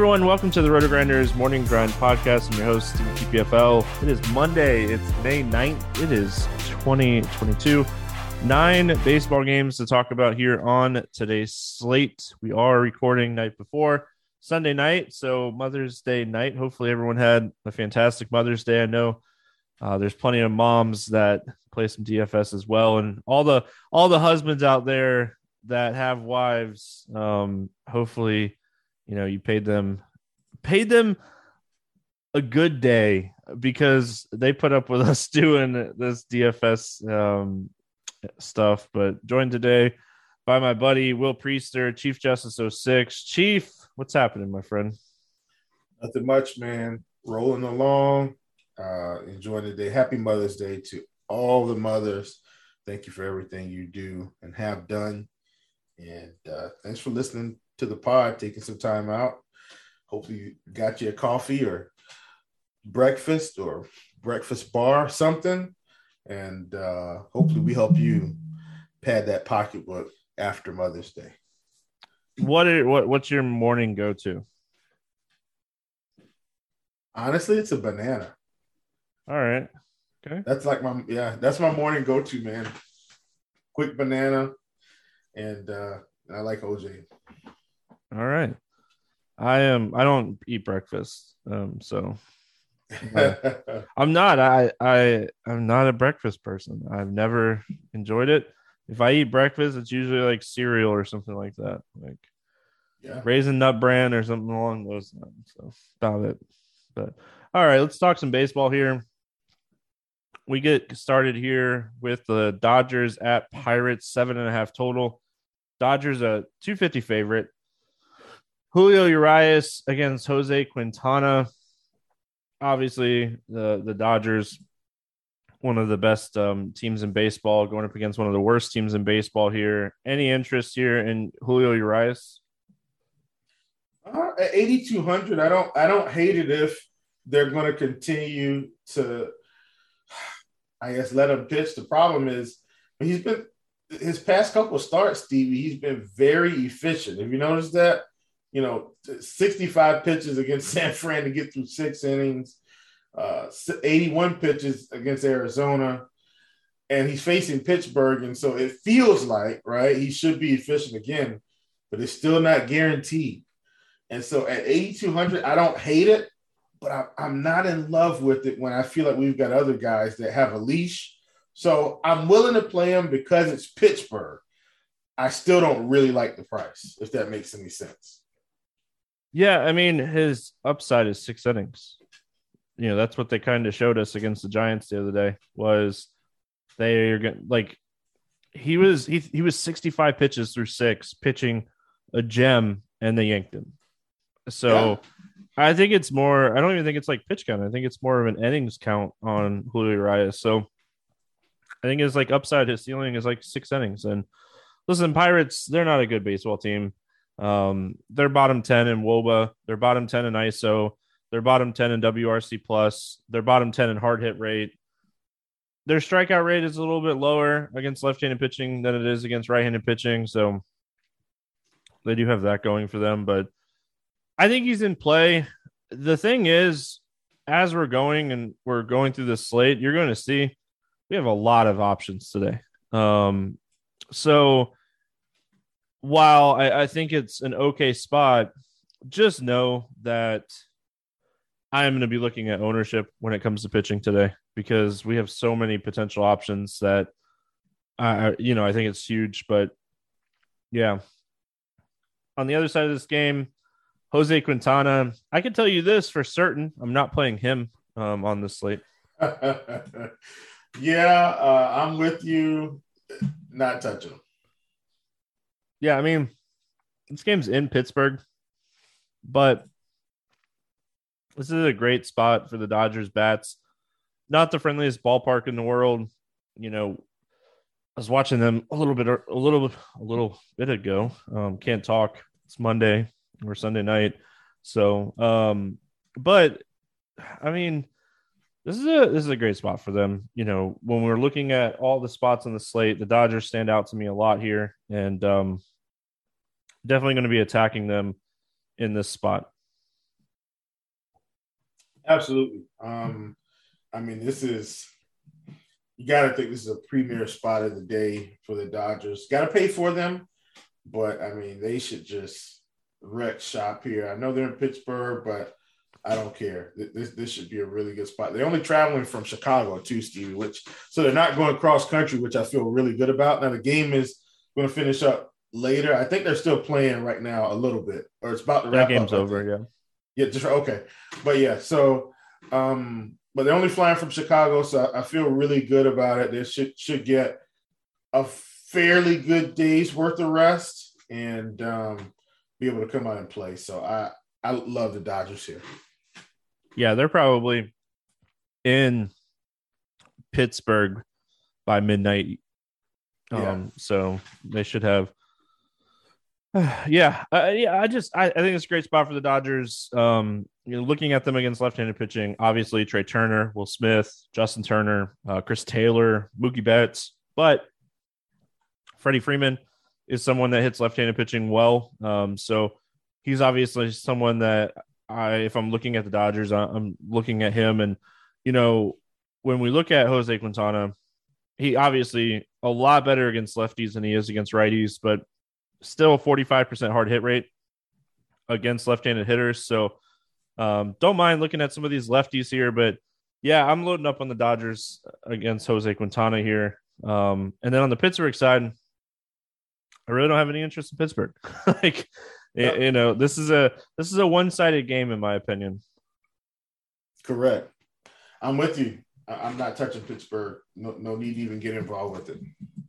Everyone, welcome to the RotoGrinders Morning Grind Podcast. I'm your host, Steve TPFL. It is Monday, it's May 9th, it is 2022. Nine baseball games to talk about here on today's slate. We are recording night before Sunday night, so Mother's Day night. Hopefully, everyone had a fantastic Mother's Day. I know uh, there's plenty of moms that play some DFS as well, and all the all the husbands out there that have wives. Um, hopefully, you know you paid them paid them a good day because they put up with us doing this DFS um, stuff. But joined today by my buddy Will Priester, Chief Justice 06. Chief, what's happening, my friend? Nothing much, man. Rolling along, uh, enjoying the day. Happy Mother's Day to all the mothers. Thank you for everything you do and have done. And uh, thanks for listening to the pod, taking some time out. Hopefully, you got you a coffee or breakfast or breakfast bar, something. And uh, hopefully, we help you pad that pocketbook after Mother's Day. What are, what what's your morning go to? Honestly, it's a banana. All right. Okay. That's like my yeah, that's my morning go to, man. Quick banana, and uh I like OJ. All right. I am I don't eat breakfast. Um so I'm not. I I I'm not a breakfast person. I've never enjoyed it. If I eat breakfast, it's usually like cereal or something like that, like yeah. raisin nut bran or something along those lines. So about it. But all right, let's talk some baseball here. We get started here with the Dodgers at Pirates, seven and a half total. Dodgers a 250 favorite. Julio Urias against Jose Quintana obviously the the Dodgers, one of the best um, teams in baseball, going up against one of the worst teams in baseball here. Any interest here in Julio Urias? Uh, at 8200 i don't i don't hate it if they're going to continue to i guess let him pitch the problem is he's been his past couple starts stevie he's been very efficient have you noticed that you know 65 pitches against san fran to get through six innings uh 81 pitches against arizona and he's facing pittsburgh and so it feels like right he should be efficient again but it's still not guaranteed and so at 8,200, I don't hate it, but I, I'm not in love with it when I feel like we've got other guys that have a leash. So I'm willing to play him because it's Pittsburgh. I still don't really like the price, if that makes any sense. Yeah, I mean his upside is six innings. You know that's what they kind of showed us against the Giants the other day. Was they're going like he was he he was 65 pitches through six, pitching a gem, and they yanked him. So yeah. I think it's more. I don't even think it's like pitch count. I think it's more of an innings count on Julio Urias. So I think it's like upside. His ceiling is like six innings. And listen, Pirates, they're not a good baseball team. Um, they're bottom ten in WOBA. They're bottom ten in ISO. They're bottom ten in WRC plus. They're bottom ten in hard hit rate. their strikeout rate is a little bit lower against left-handed pitching than it is against right-handed pitching, so they do have that going for them. But I think he's in play. The thing is, as we're going and we're going through the slate, you're going to see we have a lot of options today. Um, so while I, I think it's an okay spot, just know that I'm going to be looking at ownership when it comes to pitching today because we have so many potential options that I, you know, I think it's huge. But yeah, on the other side of this game, Jose Quintana, I can tell you this for certain: I'm not playing him um, on this slate. yeah, uh, I'm with you. Not touching him. Yeah, I mean, this game's in Pittsburgh, but this is a great spot for the Dodgers bats. Not the friendliest ballpark in the world. You know, I was watching them a little bit, a little, a little bit ago. Um, can't talk. It's Monday or Sunday night, so. Um, but I mean, this is a this is a great spot for them. You know, when we're looking at all the spots on the slate, the Dodgers stand out to me a lot here, and um, definitely going to be attacking them in this spot. Absolutely. Um, I mean, this is you got to think this is a premier spot of the day for the Dodgers. Got to pay for them, but I mean, they should just wreck shop here. I know they're in Pittsburgh, but I don't care. This this should be a really good spot. They're only traveling from Chicago too, Stevie, which so they're not going cross country, which I feel really good about. Now the game is going to finish up later. I think they're still playing right now a little bit, or it's about to wrap that game's up, over. Yeah, yeah, just okay. But yeah, so um, but they're only flying from Chicago, so I feel really good about it. They should should get a fairly good day's worth of rest and um, be able to come out and play. So I I love the Dodgers here. Yeah, they're probably in Pittsburgh by midnight. Um, so they should have yeah, uh, yeah. I just I, I, think it's a great spot for the Dodgers. Um, you know, looking at them against left-handed pitching, obviously Trea Turner, Will Smith, Justin Turner, uh, Chris Taylor, Mookie Betts, but Freddie Freeman is someone that hits left-handed pitching well. Um, so he's obviously someone that I, if I'm looking at the Dodgers, I'm looking at him, and you know, when we look at Jose Quintana, he obviously a lot better against lefties than he is against righties, but still a 45% hard hit rate against left-handed hitters. So um, don't mind looking at some of these lefties here, but yeah, I'm loading up on the Dodgers against Jose Quintana here. Um, and then on the Pittsburgh side, I really don't have any interest in Pittsburgh. like, yeah. you know, this is a this is a one-sided game in my opinion. Correct. I'm with you. I'm not touching Pittsburgh. No, no need to even get involved with it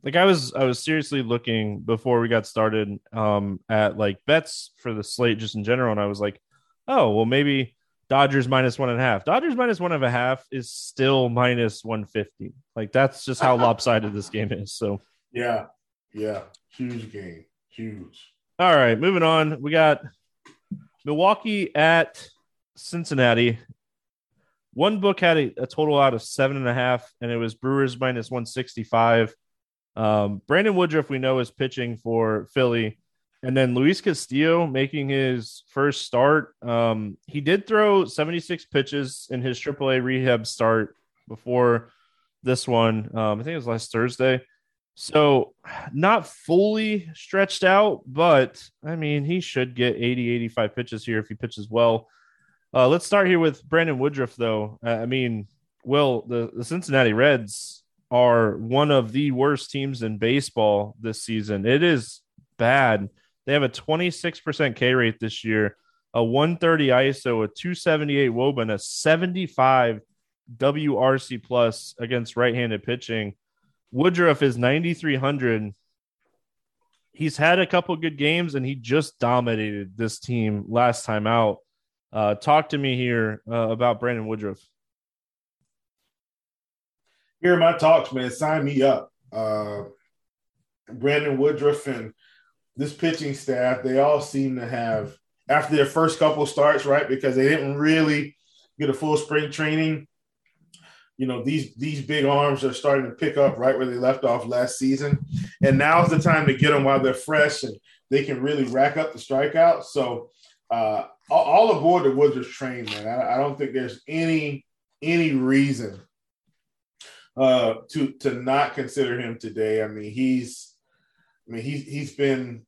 like I was I was seriously looking before we got started um at like bets for the slate just in general, and I was like, oh well maybe Dodgers minus one and a half. Dodgers minus one and a half is still minus one fifty. Like that's just how lopsided this game is. So yeah, yeah, huge game, huge. All right, moving on. We got Milwaukee at Cincinnati. One book had a, a total out of seven and a half, and it was Brewers minus one sixty five. Um, Brandon Woodruff, we know, is pitching for Philly. And then Luis Castillo making his first start. Um, he did throw 76 pitches in his AAA rehab start before this one. Um, I think it was last Thursday. So not fully stretched out, but I mean, he should get 80, 85 pitches here if he pitches well. Uh, let's start here with Brandon Woodruff, though. I mean, Will, the, the Cincinnati Reds are one of the worst teams in baseball this season. It is bad. They have a 26% K rate this year, a 130 ISO, a 278 WOBA, a 75 WRC plus against right-handed pitching. Woodruff is 9,300. He's had a couple good games, and he just dominated this team last time out. Uh, talk to me here uh, about Brandon Woodruff hear my talks, man. Sign me up. Uh, Brandon Woodruff and this pitching staff, they all seem to have, after their first couple starts, right, because they didn't really get a full spring training. You know these these big arms are starting to pick up right where they left off last season, and now's the time to get them while they're fresh and they can really rack up the strikeouts. So uh, all aboard the Woodruff train, man. I, I don't think there's any any reason uh, to to not consider him today. I mean, he's I mean he's he's been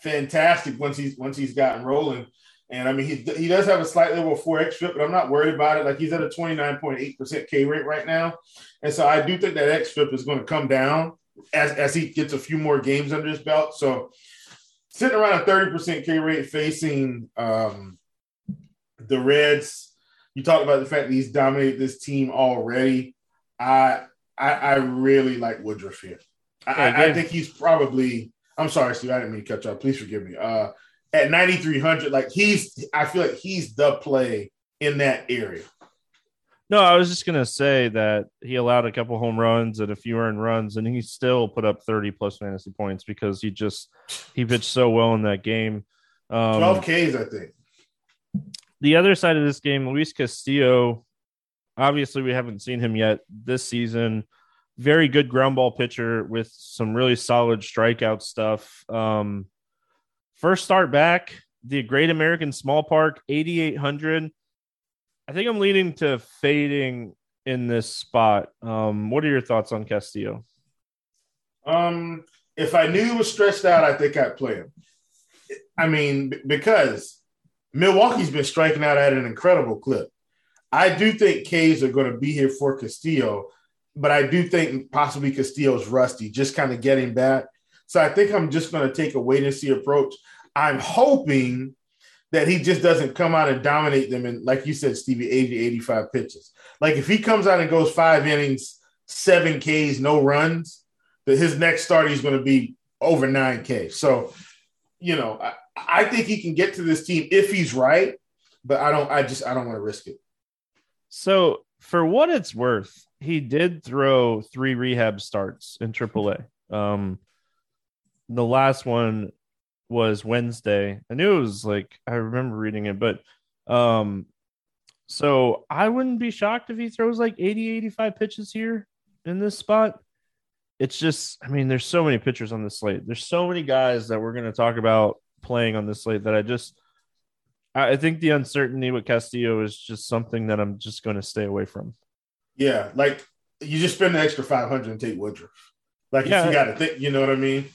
fantastic once he's once he's gotten rolling. And I mean, he, he does have a slightly over 4 xFIP, but I'm not worried about it. Like he's at a 29.8% K rate right now. And so I do think that xFIP is going to come down as, as he gets a few more games under his belt. So sitting around a 30% K rate facing um, the Reds. You talked about the fact that he's dominated this team already. I I, I really like Woodruff here. I, I, think he's probably. I'm sorry, Steve. I didn't mean to cut you off. Please forgive me. Uh, at 9,300, like he's. I feel like he's the play in that area. No, I was just gonna say that he allowed a couple home runs and a few earned runs, and he still put up 30 plus fantasy points because he just he pitched so well in that game. Um, 12 Ks, I think. The other side of this game, Luis Castillo. Obviously, we haven't seen him yet this season. Very good ground ball pitcher with some really solid strikeout stuff. Um, first start back, the Great American Small Park, 8,800 I think I'm leaning to fading in this spot. Um, what are your thoughts on Castillo? Um, if I knew he was stretched out, I think I'd play him. I mean, because Milwaukee's been striking out at an incredible clip. I do think K's are going to be here for Castillo, but I do think possibly Castillo's rusty, just kind of getting back. So I think I'm just going to take a wait and see approach. I'm hoping that he just doesn't come out and dominate them. And like you said, Stevie, 80, 85 pitches. Like if he comes out and goes five innings, seven Ks, no runs, that his next start is going to be over nine K. So, you know, I, I think he can get to this team if he's right, but I don't, I just, I don't want to risk it. So for what it's worth, he did throw three rehab starts in AAA. Um, the last one was Wednesday. I knew it was like I remember reading it, but um so I wouldn't be shocked if he throws like 80 85 pitches here in this spot. It's just I mean there's so many pitchers on this slate. There's so many guys that we're going to talk about playing on this slate that I just I think the uncertainty with Castillo is just something that I'm just going to stay away from. Yeah, like you just spend the extra 500 and take Woodruff. Like yeah. if you got to think, you know what I mean?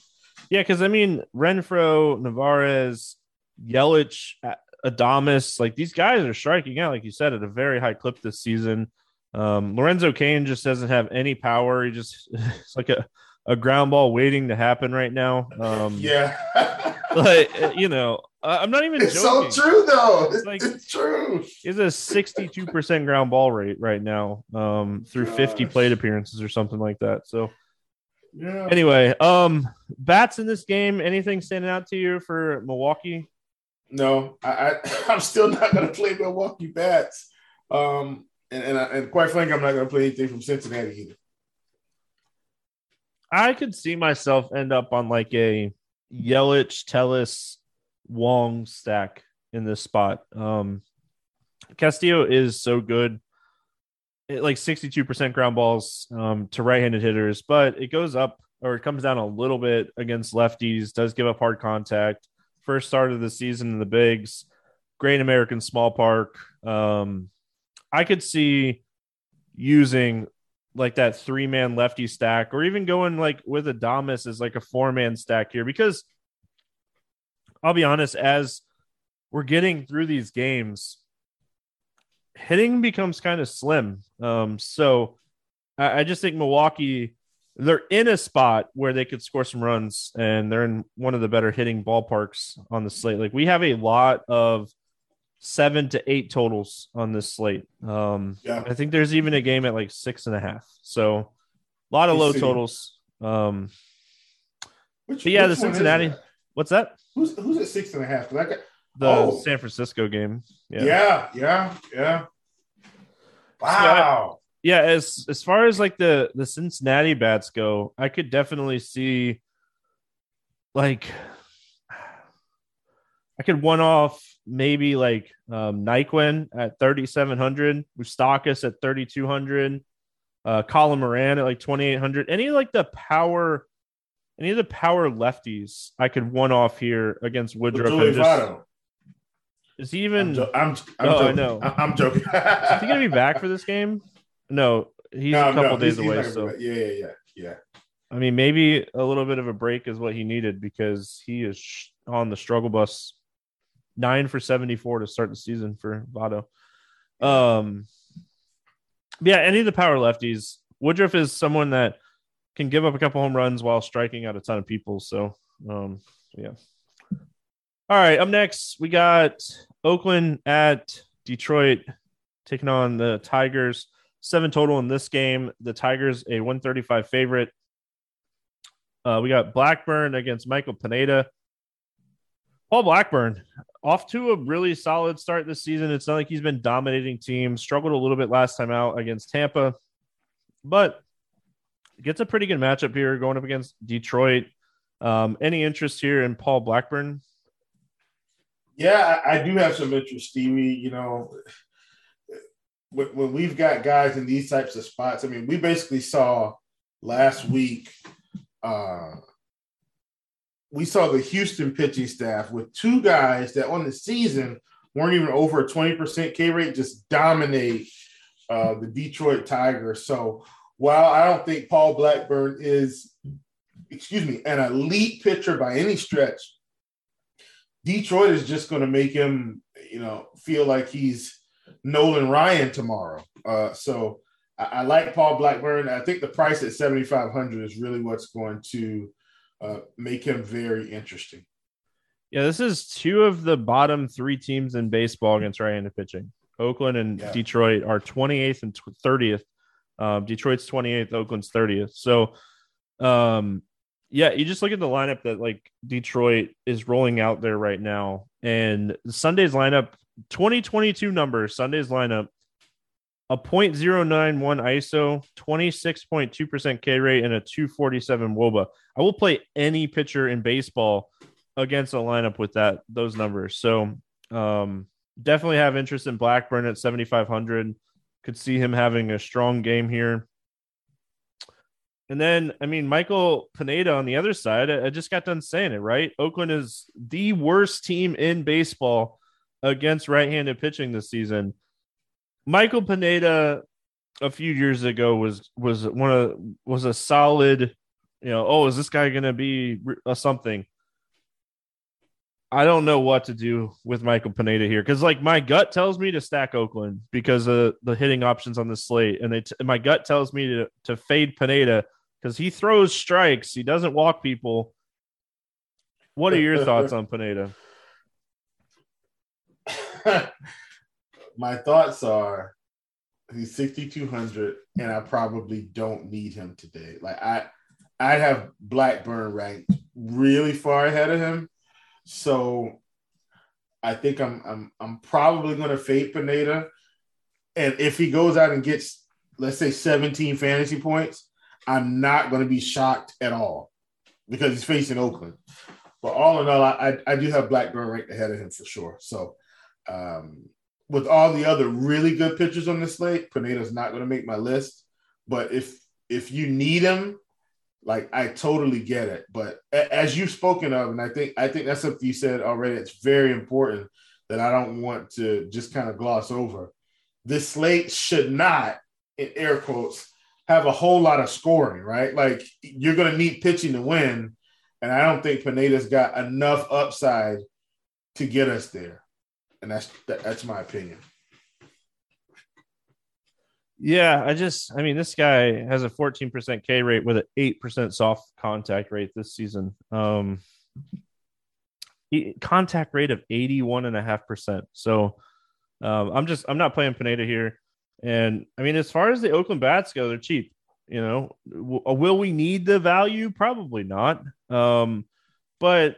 Yeah, because I mean Renfroe, Narvaez, Yelich, Adames, like these guys are striking out, like you said, at a very high clip this season. Um, Lorenzo Cain just doesn't have any power. He just it's like a, a ground ball waiting to happen right now. Um, yeah, but you know, I'm not even. It's joking. so true, though. It's, like, it's true. He's a 62 percent ground ball rate right now, um, through Gosh. 50 plate appearances or something like that. So yeah. Anyway, um, bats in this game. Anything standing out to you for Milwaukee? No, I, I am still not going to play Milwaukee bats. Um, and and, and quite frankly, I'm not going to play anything from Cincinnati either. I could see myself end up on like a Yelich, Tellez, Wong stack in this spot. Um, Castillo is so good like 62% ground balls um, to right-handed hitters, but it goes up or it comes down a little bit against lefties, does give up hard contact. First start of the season in the bigs, great American small park. Um, I could see using like that three man lefty stack or even going like with Adames as like a four man stack here because I'll be honest, as we're getting through these games, hitting becomes kind of slim. Um, so I, I, just think Milwaukee, they're in a spot where they could score some runs, and they're in one of the better hitting ballparks on the slate. Like we have a lot of seven to eight totals on this slate. Um, yeah. I think there's even a game at like six and a half. So a lot of low totals. Um, which, yeah, the Cincinnati. What's that? Who's who's at six and a half? Because I got the oh. San Francisco game. Yeah, yeah, yeah. yeah. Wow. So I, yeah, as as far as like the the Cincinnati bats go, I could definitely see like I could one off maybe like um, Naquin at 3,700, Moustakas at 3,200, uh, Colin Moran at like 2,800. Any like the power, any of the power lefties I could one off here against Woodruff. And just, is he even? I'm, jo- I'm, I'm oh, joking. I know. I'm joking. is he going to be back for this game? No, he's No, a couple no, days he's- away. So, yeah, yeah, yeah, yeah. I mean, maybe a little bit of a break is what he needed because he is sh- on the struggle bus. Nine for 74 to start the season for Votto. Um, yeah, any of the power lefties. Woodruff is someone that can give up a couple home runs while striking out a ton of people. So, um, yeah. All right, up next, we got Oakland at Detroit taking on the Tigers. Seven total in this game. The Tigers a 135 favorite. Uh, we got Blackburn against Michael Pineda. Paul Blackburn off to a really solid start this season. It's not like he's been dominating teams. Struggled a little bit last time out against Tampa, but gets a pretty good matchup here going up against Detroit. Um, any interest here in Paul Blackburn? Yeah, I, do have some interest, Stevie. You know, when, when we've got guys in these types of spots, I mean, we basically saw last week, uh, we saw the Houston pitching staff with two guys that on the season weren't even over a 20% K rate, just dominate uh, the Detroit Tigers. So while I don't think Paul Blackburn is, excuse me, an elite pitcher by any stretch, Detroit is just going to make him, you know, feel like he's Nolan Ryan tomorrow. Uh, so I, I, like Paul Blackburn. I think the price at 7,500 is really what's going to uh, make him very interesting. Yeah, this is two of the bottom three teams in baseball against right-handed pitching. Oakland and yeah. Detroit are 28th and 30th. Um, Detroit's 28th, Oakland's 30th. So, um, yeah, you just look at the lineup that like Detroit is rolling out there right now, and Sunday's lineup, 2022 numbers, Sunday's lineup, a 0.091 ISO, 26.2% K rate, and a 247 WOBA. I will play any pitcher in baseball against a lineup with that those numbers. So um, definitely have interest in Blackburn at 7,500. Could see him having a strong game here. And then, I mean, Michael Pineda on the other side, I just got done saying it, right? Oakland is the worst team in baseball against right handed pitching this season. Michael Pineda a few years ago was was one of was a solid, you know, oh, is this guy going to be a something? I don't know what to do with Michael Pineda here because, like, my gut tells me to stack Oakland because of the hitting options on the slate, and they t- my gut tells me to to fade Pineda because he throws strikes, he doesn't walk people. What are your thoughts on Pineda? my thoughts are he's 6200 and I probably don't need him today. Like I I have Blackburn ranked really far ahead of him. So I think I'm I'm I'm probably going to fade Pineda. And if he goes out and gets let's say 17 fantasy points, I'm not going to be shocked at all because he's facing Oakland. But all in all, I, I, do have Blackburn ranked ahead of him for sure. So um, with all the other really good pitchers on the slate, Pineda's not going to make my list. But if if you need him, like I totally get it. But as you've spoken of, and I think I think that's something you said already. It's very important that I don't want to just kind of gloss over. This slate should not, in air quotes, have a whole lot of scoring, right? Like you're going to need pitching to win, and I don't think Pineda's got enough upside to get us there, and that's that, that's my opinion. Yeah, I just, I mean, this guy has a 14% K rate with an 8% soft contact rate this season. Um, he, contact rate of 81.5%. So um, I'm just, I'm not playing Pineda here. And I mean, as far as the Oakland bats go, they're cheap. You know, will we need the value? Probably not. Um, but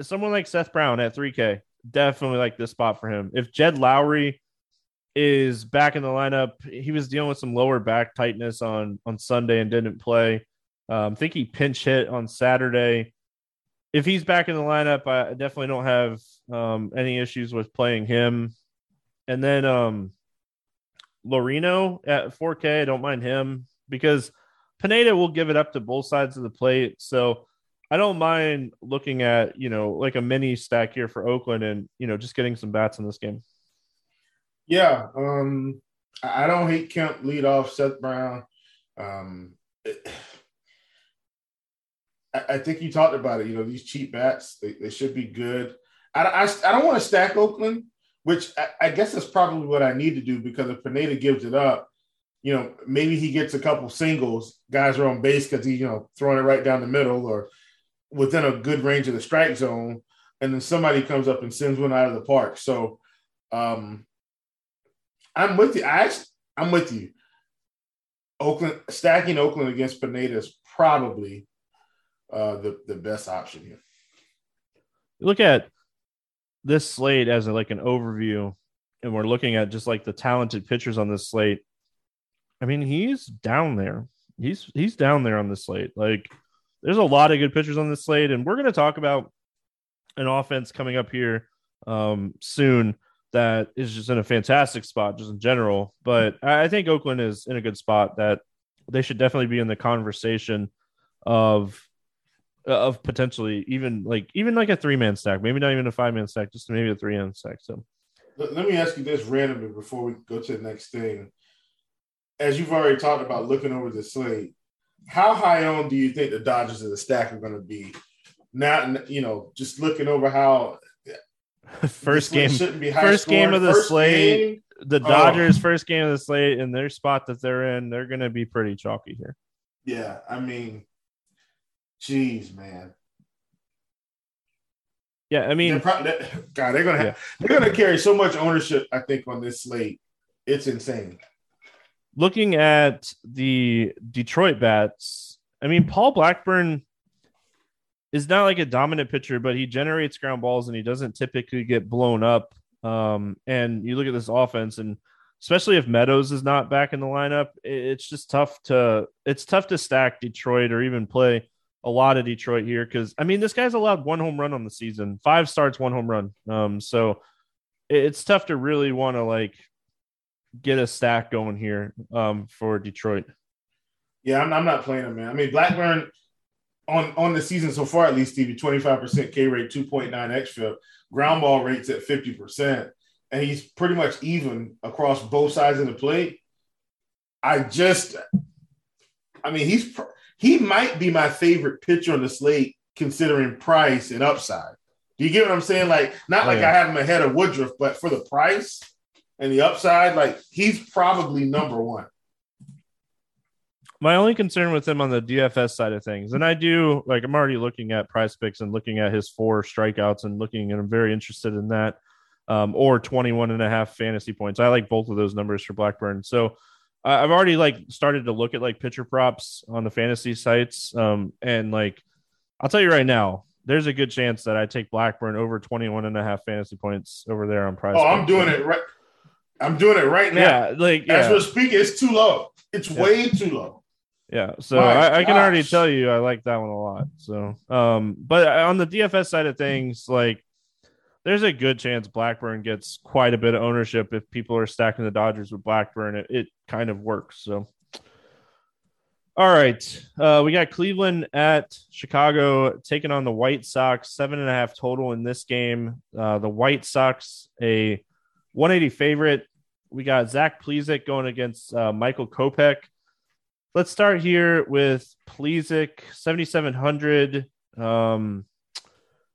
someone like Seth Brown at 3K, definitely like this spot for him. If Jed Lowrie is back in the lineup, he was dealing with some lower back tightness on on Sunday and didn't play. Um, I think he pinch hit on Saturday. if he's back in the lineup, I definitely don't have um, any issues with playing him. And then um, Lorino at 4K, I don't mind him because Pineda will give it up to both sides of the plate. So I don't mind looking at, you know, like a mini stack here for Oakland and, you know, just getting some bats in this game. Yeah. Um, I don't hate Kemp lead off Seth Brown. Um, it, I, think you talked about it. You know, these cheap bats, they, they should be good. I, I, I don't want to stack Oakland, which I, guess that's probably what I need to do because if Pineda gives it up, you know, maybe he gets a couple singles, guys are on base because he, you know, throwing it right down the middle or within a good range of the strike zone, and then somebody comes up and sends one out of the park. So um I'm with you. I I'm with you. Oakland stacking Oakland against Pineda is probably uh, the the best option here. Look at this slate as a, like an overview, and we're looking at just like the talented pitchers on this slate. I mean, he's down there. He's he's down there on the slate. Like, there's a lot of good pitchers on this slate, and we're going to talk about an offense coming up here um, soon that is just in a fantastic spot, just in general. But I think Oakland is in a good spot that they should definitely be in the conversation of Uh, of potentially even like even like a three man stack, maybe not even a five man stack, just maybe a three man stack. So let, me ask you this randomly before we go to the next thing. As you've already talked about looking over the slate, how high on do you think the Dodgers of the stack are going to be? Now, you know, just looking over how first game, shouldn't be first game of the first slate, game? the oh. Dodgers' oh. first game of the slate, and their spot that they're in, they're going to be pretty chalky here. Yeah, I mean, Jeez, man. Yeah, I mean, they're probably, God, they're gonna have, yeah. they're gonna carry so much ownership. I think on this slate, it's insane. Looking at the Detroit bats, I mean, Paul Blackburn is not like a dominant pitcher, but he generates ground balls and he doesn't typically get blown up. Um, and you look at this offense, and especially if Meadows is not back in the lineup, it's just tough to it's tough to stack Detroit or even play a lot of Detroit here because I mean this guy's allowed one home run on the season, five starts, one home run. Um, so it's tough to really want to like get a stack going here um for Detroit. Yeah, I'm, I'm not playing him, man. I mean Blackburn on on the season so far at least, Stevie, 25% K rate, 2.9 xFIP, ground ball rates at 50%, and he's pretty much even across both sides of the plate. I just I mean, he's he might be my favorite pitcher on the slate considering price and upside. Do you get what I'm saying? Like, not oh, like yeah. I have him ahead of Woodruff, but for the price and the upside, like he's probably number one. My only concern with him on the DFS side of things, and I do like I'm already looking at PrizePicks and looking at his four strikeouts and looking, and I'm very interested in that. Um, or 21 and a half fantasy points. I like both of those numbers for Blackburn. So I've already like started to look at like pitcher props on the fantasy sites. Um, and like, I'll tell you right now, there's a good chance that I take Blackburn over 21 and a half fantasy points over there on price. Oh, I'm doing it right. I'm doing it right now. Yeah. Like, yeah. as we're speaking, it's too low. It's yeah. way too low. Yeah. So I, I, can already tell you, I like that one a lot. So, um, but on the DFS side of things, like, there's a good chance Blackburn gets quite a bit of ownership if people are stacking the Dodgers with Blackburn. It, it kind of works. So, all right, uh, we got Cleveland at Chicago taking on the White Sox. Seven and a half total in this game. Uh, the White Sox a 180 favorite. We got Zach Plesac going against uh, Michael Kopech. Let's start here with Plesac, 7,700. Um,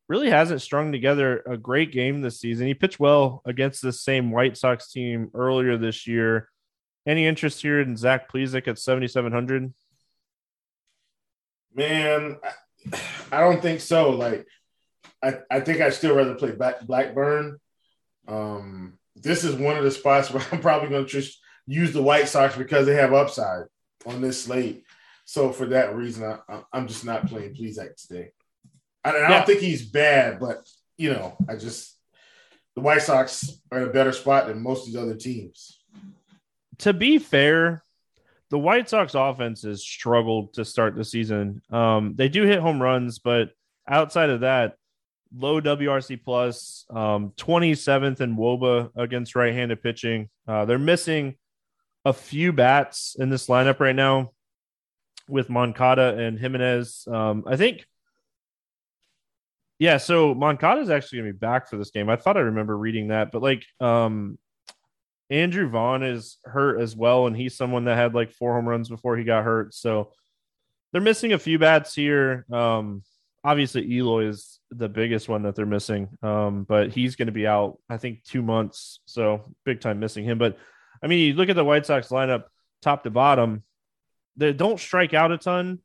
really hasn't strung together a great game this season. He pitched well against the same White Sox team earlier this year. Any interest here in Zach Plesac at 7,700? Man, I don't think so. Like, I, I think I'd still rather play Blackburn. Um, this is one of the spots where I'm probably going to just use the White Sox because they have upside on this slate. So for that reason, I, am just not playing Plesac today. I, I don't think he's bad, but you know, I just the White Sox are in a better spot than most of these other teams. To be fair, the White Sox offense has struggled to start the season. Um, they do hit home runs, but outside of that, low WRC plus, um, 27th in WOBA against right-handed pitching. Uh, they're missing a few bats in this lineup right now with Moncada and Jimenez. Um, I think, yeah. So Moncada is actually gonna be back for this game. I thought I remember reading that, but like, um, Andrew Vaughn is hurt as well, and he's someone that had like four home runs before he got hurt. So they're missing a few bats here. Um, obviously Eloy is the biggest one that they're missing. Um, but he's going to be out, I think, two months. So big time missing him. But I mean, you look at the White Sox lineup, top to bottom, they don't strike out a ton,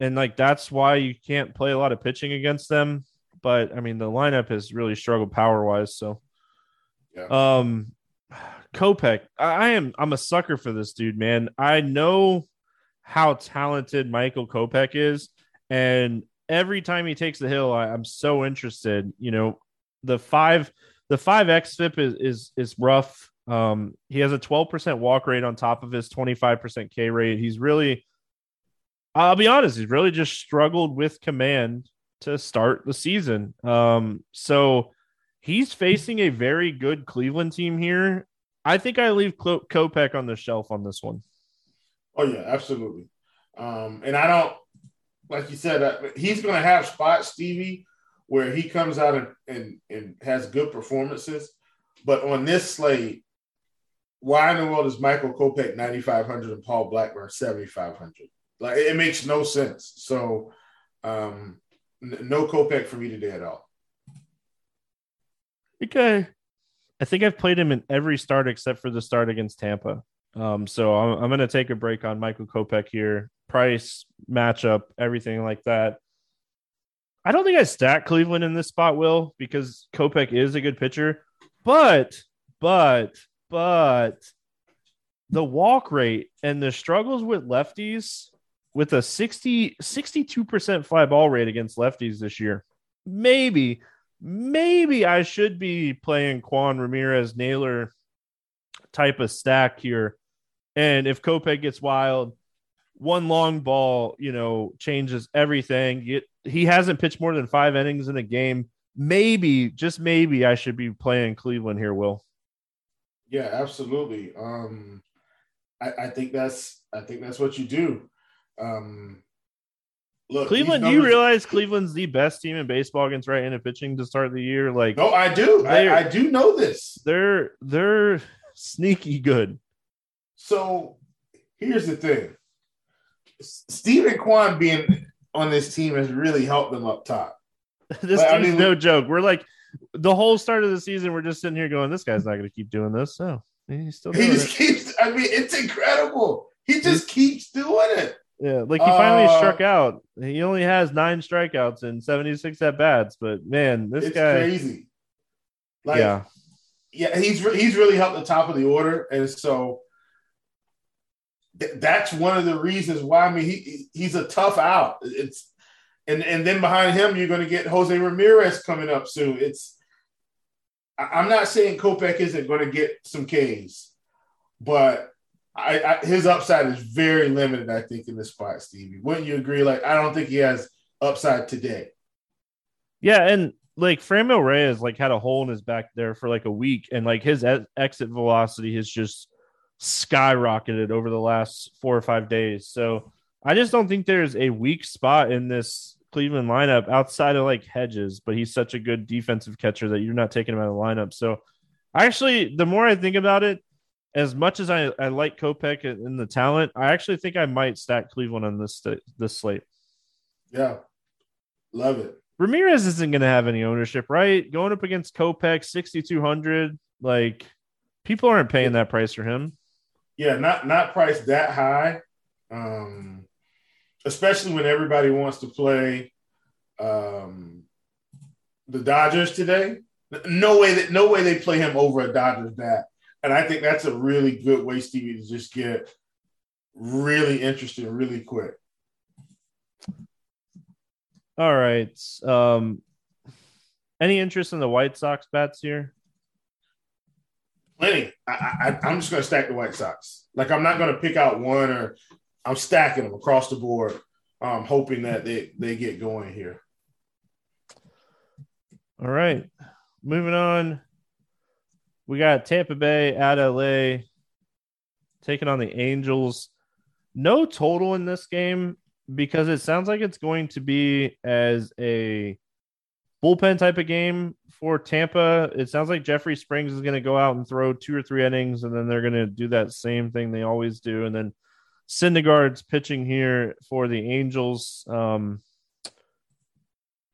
and like that's why you can't play a lot of pitching against them. But I mean, the lineup has really struggled power wise. So, yeah. um, Kopech, I am I'm a sucker for this dude, man. I know how talented Michael Kopech is, and every time he takes the hill, I, am so interested. You know, the five the five xFIP is is is rough. Um, he has a 12% walk rate on top of his 25% K rate. He's really, I'll be honest, he's really just struggled with command to start the season. Um, so he's facing a very good Cleveland team here. I think I leave Kopech on the shelf on this one. Oh yeah, absolutely. Um, and I don't, like you said, uh, he's going to have spots, Stevie, where he comes out and, and and has good performances. But on this slate, why in the world is Michael Kopech 9,500 and Paul Blackburn 7,500? Like it makes no sense. So, um, n- no Kopech for me today at all. Okay. I think I've played him in every start except for the start against Tampa. Um, so I'm, I'm going to take a break on Michael Kopech here. Price, matchup, everything like that. I don't think I stack Cleveland in this spot, Will, because Kopech is a good pitcher. But, but but the walk rate and the struggles with lefties with a 60 62% fly ball rate against lefties this year. Maybe maybe I should be playing Kwan Ramirez Naylor type of stack here. And if Kopech gets wild, one long ball, you know, changes everything. he hasn't pitched more than five innings in a game. Maybe, just maybe, I should be playing Cleveland here, Will. Yeah, absolutely. Um, I, I think that's I think that's what you do. Um, look, Cleveland. Numbers, do you realize Cleveland's the best team in baseball against right-handed pitching to start the year? Like, no, I do. I, I do know this. They're they're sneaky good. So here's the thing: Steven Kwan being on this team has really helped them up top. this is I mean, no joke. We're like the whole start of the season, we're just sitting here going, "This guy's not going to keep doing this." So he's still. he just it. keeps. I mean, it's incredible. He just keeps doing it. Yeah, like he finally uh, struck out. He only has nine strikeouts and seventy six at bats, but man, this guy crazy. Like, yeah, yeah, he's he's really helped the top of the order, and so th- that's one of the reasons why. I mean, he he's a tough out. It's and and then behind him you're going to get Jose Ramirez coming up soon. It's I'm not saying Kopech isn't going to get some Ks, but I, I, his upside is very limited. I think in this spot, Stevie. Wouldn't you agree? Like I don't think he has upside today. Yeah, and like Franmil Reyes like had a hole in his back there for like a week, and like his exit velocity has just skyrocketed over the last four or five days. So I just don't think there's a weak spot in this Cleveland lineup outside of like Hedges, but he's such a good defensive catcher that you're not taking him out of the lineup. So actually, the more I think about it, as much as I, I like Kopech and the talent, I actually think I might stack Cleveland on this this slate. Yeah, love it. Ramirez isn't going to have any ownership, right? Going up against Kopech, sixty two hundred, like people aren't paying that price for him. Yeah, not not priced that high. Um, especially when everybody wants to play um, the Dodgers today. No way that no way they play him over a Dodgers bat. And I think that's a really good way, Stevie, to just get really interested really quick. All right. Um, any interest in the White Sox bats here? Plenty. I, I, I'm just going to stack the White Sox. Like I'm not going to pick out one or I'm stacking them across the board, um, hoping that they they get going here. All right. Moving on. We got Tampa Bay at LA taking on the Angels. No total in this game because it sounds like it's going to be as a bullpen type of game for Tampa. It sounds like Jeffrey Springs is going to go out and throw two or three innings, and then they're going to do that same thing they always do. And then Syndergaard's pitching here for the Angels. Um,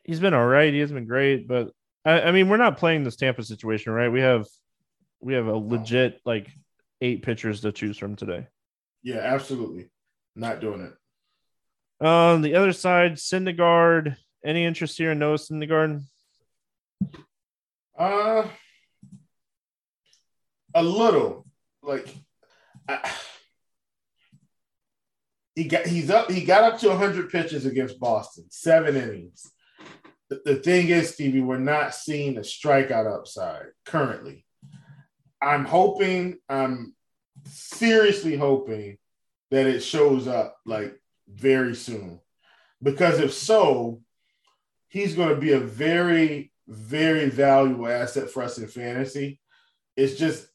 he's been all right. He has been great, but I, I mean, we're not playing this Tampa situation, right? We have we have a legit like eight pitchers to choose from today. Yeah, absolutely. Not doing it. On the other side, Syndergaard. Any interest here in Noah Syndergaard? Uh, a little. Like, I, he got he's up. He got up to 100 pitches against Boston, seven innings. The, the thing is, Stevie, we're not seeing a strikeout upside currently. I'm hoping. I'm seriously hoping that it shows up like very soon, because if so, he's going to be a very very valuable asset for us in fantasy. It's just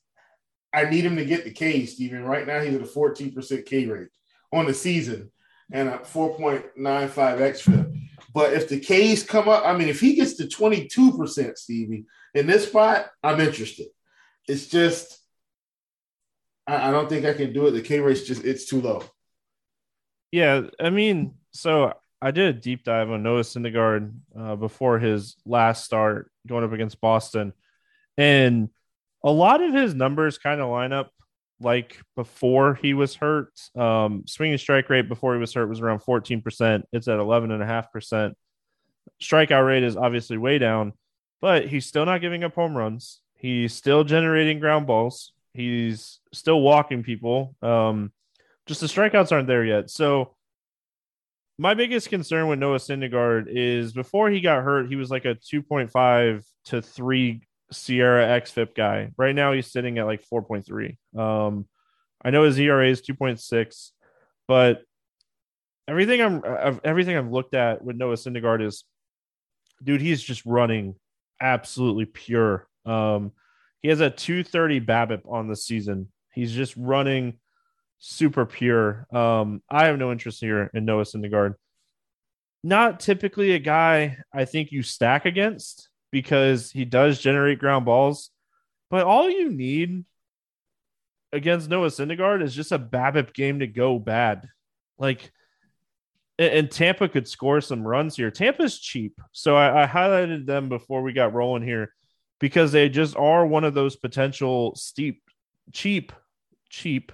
I need him to get the K, Steven. Right now he's at a 14% K rate on the season and a 4.95 xFIP. But if the K's come up, I mean, if he gets to 22%, Stevie, in this spot, I'm interested. It's just I, I don't think I can do it. The K rate's just it's too low. Yeah, I mean, so I did a deep dive on Noah Syndergaard uh, before his last start going up against Boston, and a lot of his numbers kind of line up like before he was hurt. Um, swinging strike rate before he was hurt was around 14%. It's at 11.5%. Strikeout rate is obviously way down, but he's still not giving up home runs. He's still generating ground balls. He's still walking people. Um, just the strikeouts aren't there yet. So, my biggest concern with Noah Syndergaard is before he got hurt, he was like a 2.5 to 3 SIERA xFIP guy. Right now he's sitting at like 4.3. Um I know his ERA is 2.6, but everything I'm everything I've looked at with Noah Syndergaard is dude, he's just running absolutely pure. Um he has a 230 BABIP on the season. He's just running super pure. Um, I have no interest here in Noah Syndergaard. Not typically a guy I think you stack against because he does generate ground balls, but all you need against Noah Syndergaard is just a BABIP game to go bad. Like, and Tampa could score some runs here. Tampa's cheap, so I, I highlighted them before we got rolling here because they just are one of those potential steep, cheap, cheap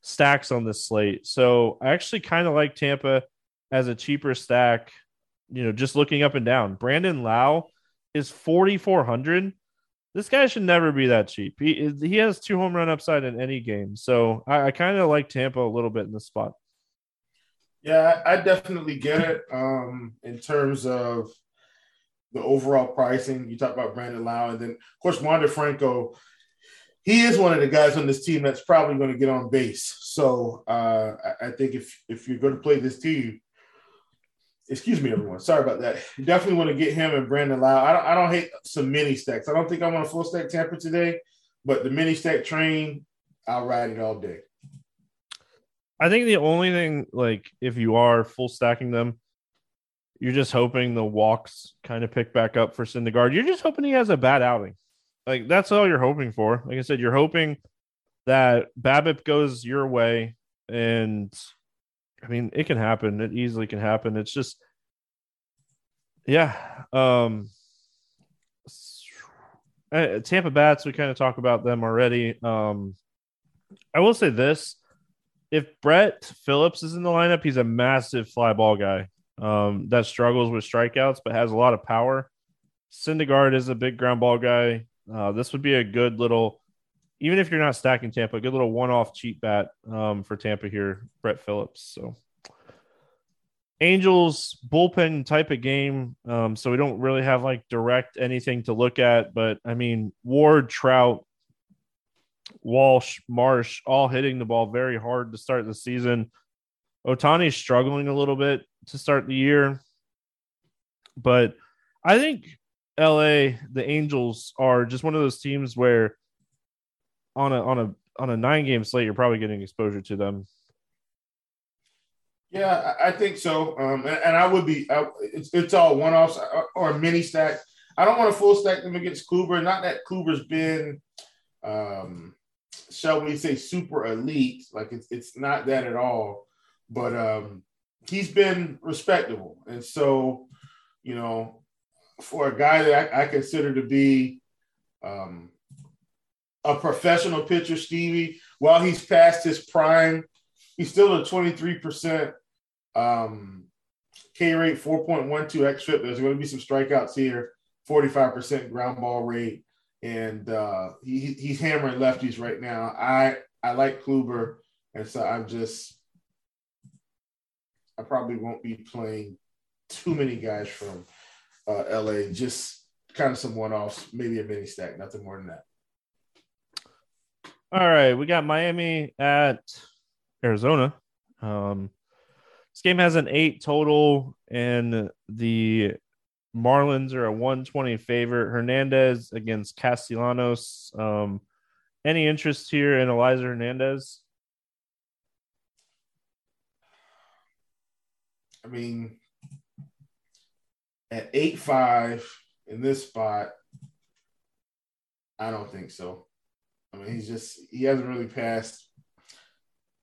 stacks on this slate. So I actually kind of like Tampa as a cheaper stack. You know, just looking up and down. Brandon Lowe is 4,400. This guy should never be that cheap. He he has two home run upside in any game. So I, I kind of like Tampa a little bit in this spot. Yeah, I, I definitely get it. Um, in terms of the overall pricing, you talk about Brandon Lowe, and then of course Wander Franco he is one of the guys on this team that's probably going to get on base. So uh, I, think if if you're going to play this team, excuse me, everyone. Sorry about that. You definitely want to get him and Brandon Lowe. I don't I don't hate some mini stacks. I don't think I'm on a full stack Tampa today, but the mini stack train, I'll ride it all day. I think the only thing, like, if you are full stacking them, you're just hoping the walks kind of pick back up for Syndergaard. You're just hoping he has a bad outing. Like that's all you're hoping for. Like I said, you're hoping that BABIP goes your way, and I mean it can happen. It easily can happen. It's just, yeah. Um, uh, Tampa bats. We kind of talk about them already. Um, I will say this: if Brett Phillips is in the lineup, he's a massive fly ball guy um, that struggles with strikeouts but has a lot of power. Syndergaard is a big ground ball guy. Uh, this would be a good little, even if you're not stacking Tampa, good little one-off cheap bat um, for Tampa here, Brett Phillips. So Angels bullpen type of game. Um, so we don't really have like direct anything to look at, but I mean Ward, Trout, Walsh, Marsh, all hitting the ball very hard to start the season. Ohtani's struggling a little bit to start the year, but I think LA, the Angels are just one of those teams where on a on a on a nine game slate, you're probably getting exposure to them. Yeah, I think so. Um, and, I would be. I, it's it's all one offs or mini stack. I don't want to full stack them against Kluber. Not that Kluber's been, um, shall we say, super elite. Like it's it's not that at all. But um, he's been respectable, and so you know, for a guy that I, I consider to be um, a professional pitcher, Stevie, while he's past his prime, he's still a 23% um, K rate, 4.12 X xFIP. There's going to be some strikeouts here, 45% ground ball rate. And uh, he, he's hammering lefties right now. I, I like Kluber. And so I'm just, I probably won't be playing too many guys from uh, LA, just kind of some one offs, maybe a mini stack, nothing more than that. All right, we got Miami at Arizona. Um, this game has an eight total, and the Marlins are a 120 favorite. Hernandez against Castellanos. Um, any interest here in Elieser Hernandez? I mean, at eight five in this spot, I don't think so. I mean, he's just he hasn't really passed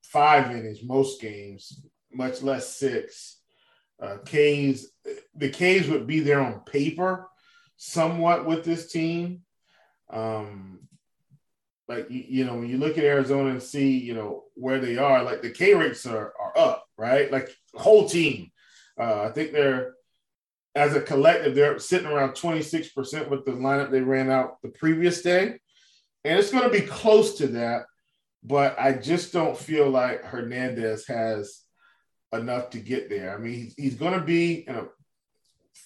five innings most games, much less six. Uh, K's the K's would be there on paper somewhat with this team. Um, like you, you know, when you look at Arizona and see, you know, where they are, like the K rates are are up, right? Like whole team. Uh, I think they're as a collective, they're sitting around 26% with the lineup they ran out the previous day and it's going to be close to that. But I just don't feel like Hernandez has enough to get there. I mean, he's, going to be in a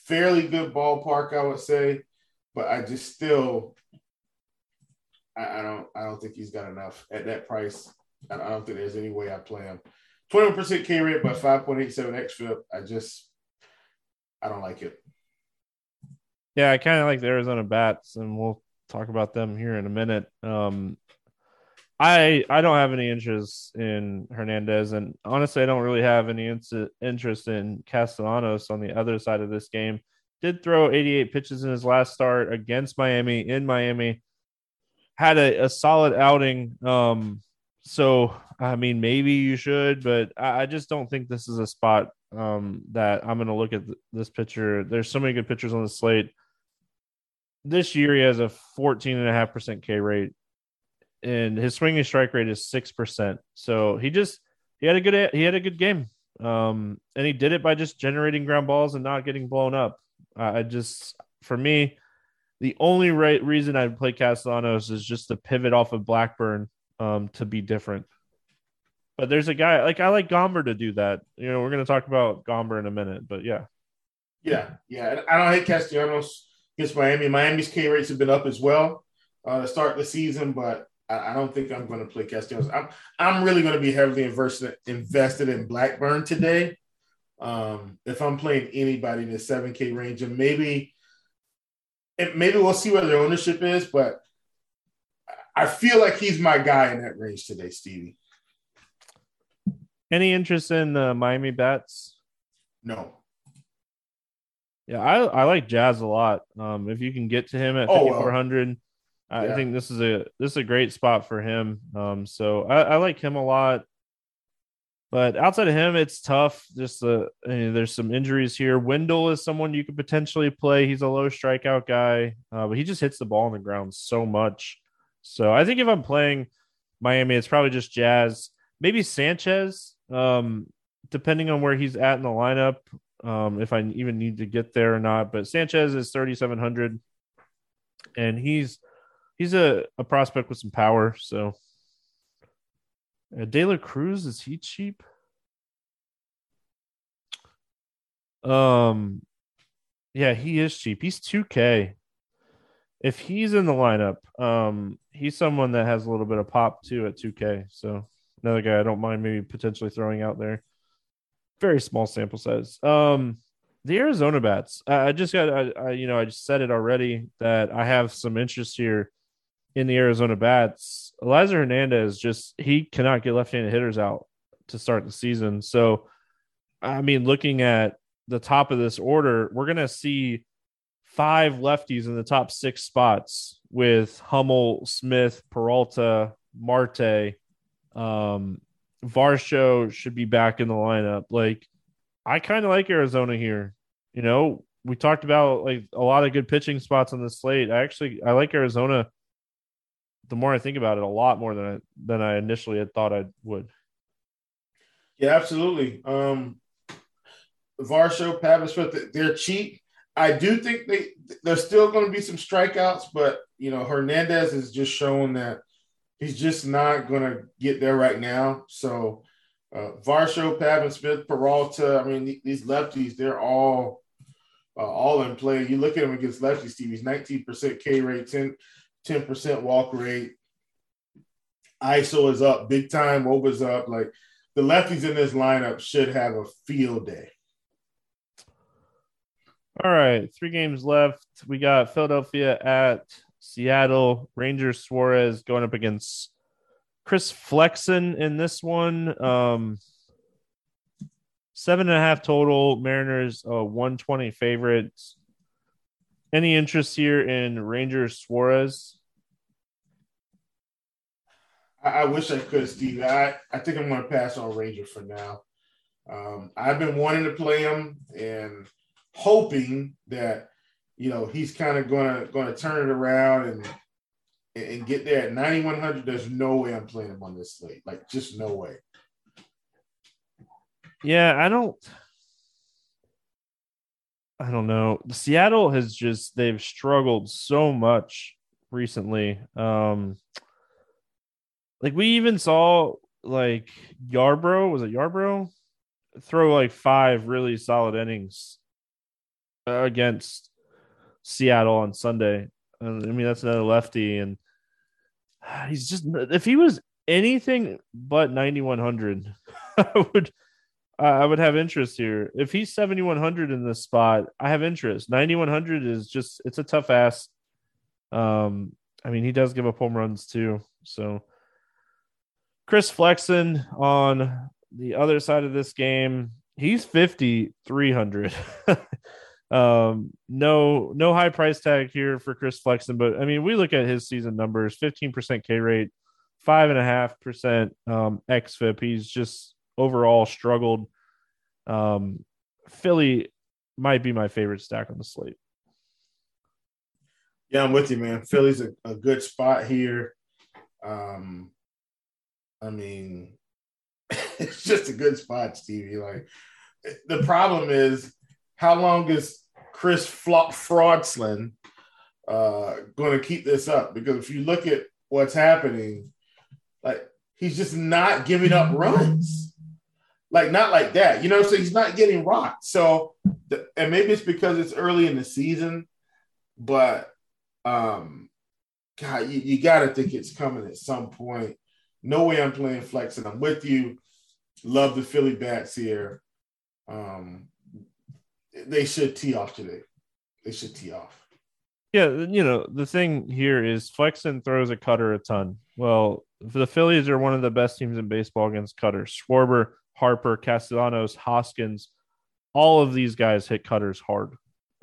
fairly good ballpark, I would say, but I just still, I, I don't, I don't think he's got enough at that price. I don't think there's any way I play him. 21% K rate, but 5.87 xFIP. I just, I don't like it. Yeah, I kind of like the Arizona bats, and we'll talk about them here in a minute. Um, I I don't have any interest in Hernandez, and honestly, I don't really have any in- interest in Castellanos on the other side of this game. Did throw 88 pitches in his last start against Miami in Miami. Had a, a solid outing. Um, so I mean, maybe you should, but I, I just don't think this is a spot um, that I'm going to look at th- this pitcher. There's so many good pitchers on the slate this year he has a 14.5% K rate and his swinging strike rate is 6%. So he just he had a good he had a good game. Um and he did it by just generating ground balls and not getting blown up. I just for me the only right reason I'd play Castellanos is just to pivot off of Blackburn um to be different. But there's a guy like I like Gomber to do that. You know, we're going to talk about Gomber in a minute, but yeah. Yeah, yeah. I don't hate Castellanos against Miami. Miami's K rates have been up as well uh, to start the season, but I, don't think I'm going to play Castellanos. I'm I'm really going to be heavily invested invested in Blackburn today. Um, if I'm playing anybody in the seven K range, and maybe and maybe we'll see where their ownership is, but I feel like he's my guy in that range today, Stevie. Any interest in the Miami bats? No. Yeah, I I like Jazz a lot. Um, if you can get to him at oh, 5400, well. I yeah. think this is a this is a great spot for him. Um, so I, I like him a lot. But outside of him, it's tough. Just the there's some injuries here. Wendle is someone you could potentially play. He's a low strikeout guy, uh, but he just hits the ball on the ground so much. So I think if I'm playing Miami, it's probably just Jazz, maybe Sanchez, um, depending on where he's at in the lineup um, if I even need to get there or not. But Sanchez is 3,700, and he's he's a, a prospect with some power. So uh, De La Cruz is he cheap? Um, yeah, he is cheap. He's 2K. If he's in the lineup, um, he's someone that has a little bit of pop too at 2K. So another guy I don't mind maybe potentially throwing out there very small sample size. Um, the Arizona bats. I just got, I, I, you know, I just said it already that I have some interest here in the Arizona bats. Elieser Hernandez just he cannot get left-handed hitters out to start the season. So, I mean, looking at the top of this order, we're gonna see five lefties in the top six spots with Hummel, Smith, Peralta, Marte. Um, Varsho should be back in the lineup. Like, I kind of like Arizona here. You know, we talked about like a lot of good pitching spots on the slate. I actually I like Arizona. The more I think about it, a lot more than I than I initially had thought I would. Yeah, absolutely. Um, Varsho, Smith, they're cheap. I do think they there's still going to be some strikeouts, but you know Hernandez is just showing that he's just not going to get there right now. So uh, Varsho, Pavin Smith, Peralta, I mean these lefties, they're all uh, all in play. You look at him against lefties, Steve. He's 19% K rate, 10 10% walk rate. ISO is up big time. Woba's up. Like the lefties in this lineup should have a field day. All right, three games left. We got Philadelphia at Seattle. Rangers Suarez going up against Chris Flexen in this one. Um, seven and a half total. Mariners uh, 120 favorites. Any interest here in Rangers Suarez? I, I wish I could, Steve. I, I think I'm going to pass on Ranger for now. Um, I've been wanting to play him, and – hoping that you know he's kind of gonna gonna turn it around and and get there at 9100 there's no way i'm playing him on this slate. Like just no way. Yeah i don't i don't know. Seattle has just they've struggled so much recently. Um like we even saw like yarbrough was it yarbrough? Throw like five really solid innings against Seattle on Sunday. I mean, that's another lefty, and he's just if he was anything but 9100, I would I would have interest here. If he's 7100 in this spot, I have interest. 9100 is just it's a tough ass. Um, I mean, he does give up home runs too. So Chris Flexen on the other side of this game, he's 5300. Um, no, no high price tag here for Chris Flexen, but I mean, we look at his season numbers: fifteen percent K rate, five and a half percent um xFIP. He's just overall struggled. Um, Philly might be my favorite stack on the slate. Yeah, I'm with you, man. Philly's a, a good spot here. Um, I mean, it's just a good spot, Stevie. Like the problem is, how long is Chris Fraudsland uh, going to keep this up because if you look at what's happening, like he's just not giving up runs. Like not like that, you know. So he's not getting rocked. So, the, and maybe it's because it's early in the season, but um, God, you, you got to think it's coming at some point. No way I'm playing flex, and I'm with you. Love the Philly bats here. Um, they should tee off today. They should tee off. Yeah, you know, the thing here is Flexen throws a cutter a ton. Well, the Phillies are one of the best teams in baseball against cutters. Schwarber, Harper, Castellanos, Hoskins, all of these guys hit cutters hard.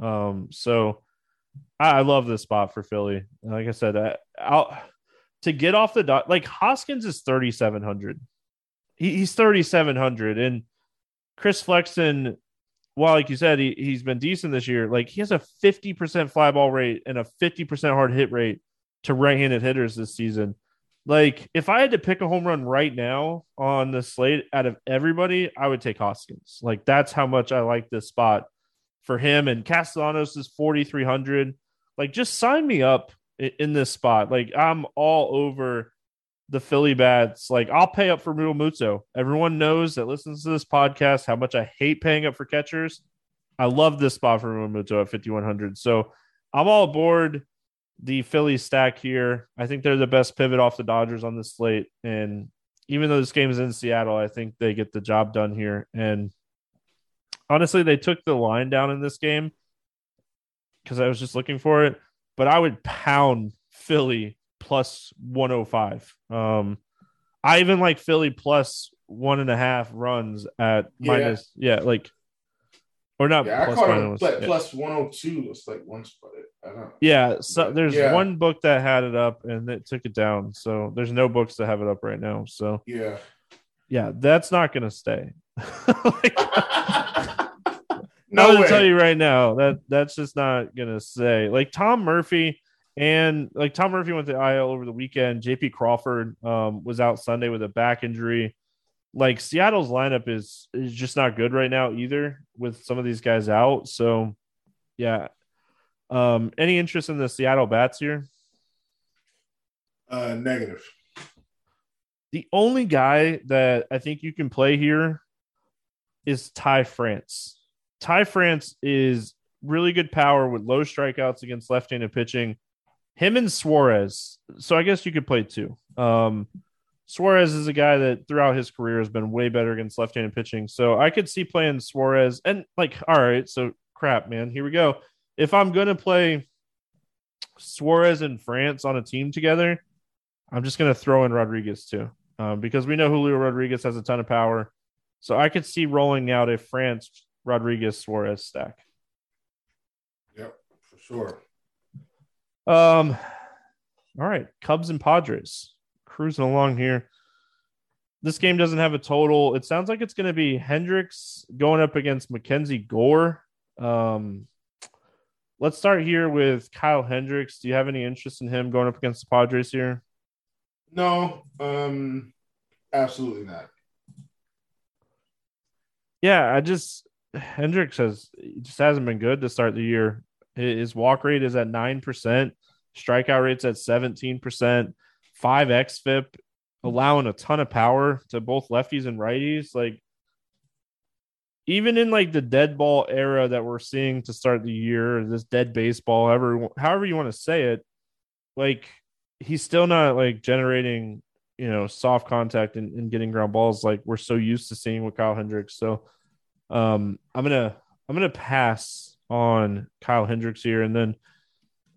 Um, so I, I love this spot for Philly. Like I said, I, I'll, to get off the dot, like Hoskins is 3,700. He, he's 3,700. And Chris Flexen well, like you said, he, he's been decent this year. Like he has a 50% fly ball rate and a 50% hard hit rate to right handed hitters this season. Like if I had to pick a home run right now on the slate out of everybody, I would take Hoskins. Like that's how much I like this spot for him. And Castellanos is 4,300. Like just sign me up in this spot. Like I'm all over the Philly bats. Like I'll pay up for Muto. Everyone knows that listens to this podcast how much I hate paying up for catchers. I love this spot for Muto at 5100. So I'm all aboard the Philly stack here. I think they're the best pivot off the Dodgers on this slate. And even though this game is in Seattle, I think they get the job done here. And honestly, they took the line down in this game because I was just looking for it. But I would pound Philly plus 105. Um, I even like Philly plus one and a half runs at Yeah. minus, yeah, like, or not Yeah, plus minus, plus, yeah. plus 102. It's like one spot. I don't know. Yeah, so there's yeah. one book that had it up and it took it down. So there's no books that have it up right now. So Yeah. yeah, that's not gonna stay. Like, no I'm gonna tell you right now that that's just not gonna say. Like Tom Murphy and like Tom Murphy went to IL over the weekend. JP Crawford um, was out Sunday with a back injury. Like Seattle's lineup is is just not good right now either with some of these guys out. So yeah. Um, any interest in the Seattle bats here? Uh, negative. The only guy that I think you can play here is Ty France. Ty France is really good power with low strikeouts against left-handed pitching. Him and Suarez. So I guess you could play two. Um, Suarez is a guy that throughout his career has been way better against left-handed pitching. So I could see playing Suarez and like, all right, so crap, man. Here we go. If I'm gonna play Suarez and France on a team together, I'm just gonna throw in Rodriguez too um, because we know Julio Rodriguez has a ton of power. So I could see rolling out a France Rodriguez Suarez stack. Yep, for sure. Um, all right, Cubs and Padres cruising along here. This game doesn't have a total. It sounds like it's going to be Hendricks going up against Mackenzie Gore. Um, let's start here with Kyle Hendricks. Do you have any interest in him going up against the Padres here? No, um, absolutely not. Yeah, I just Hendricks has just hasn't been good to start the year. His walk rate is at nine percent, strikeout rate's at seventeen percent, five xFIP, allowing a ton of power to both lefties and righties. Like even in like the dead ball era that we're seeing to start the year, this dead baseball, however however you want to say it, like he's still not like generating you know soft contact and, and getting ground balls like we're so used to seeing with Kyle Hendricks. So um I'm gonna I'm gonna pass on Kyle Hendricks here, and then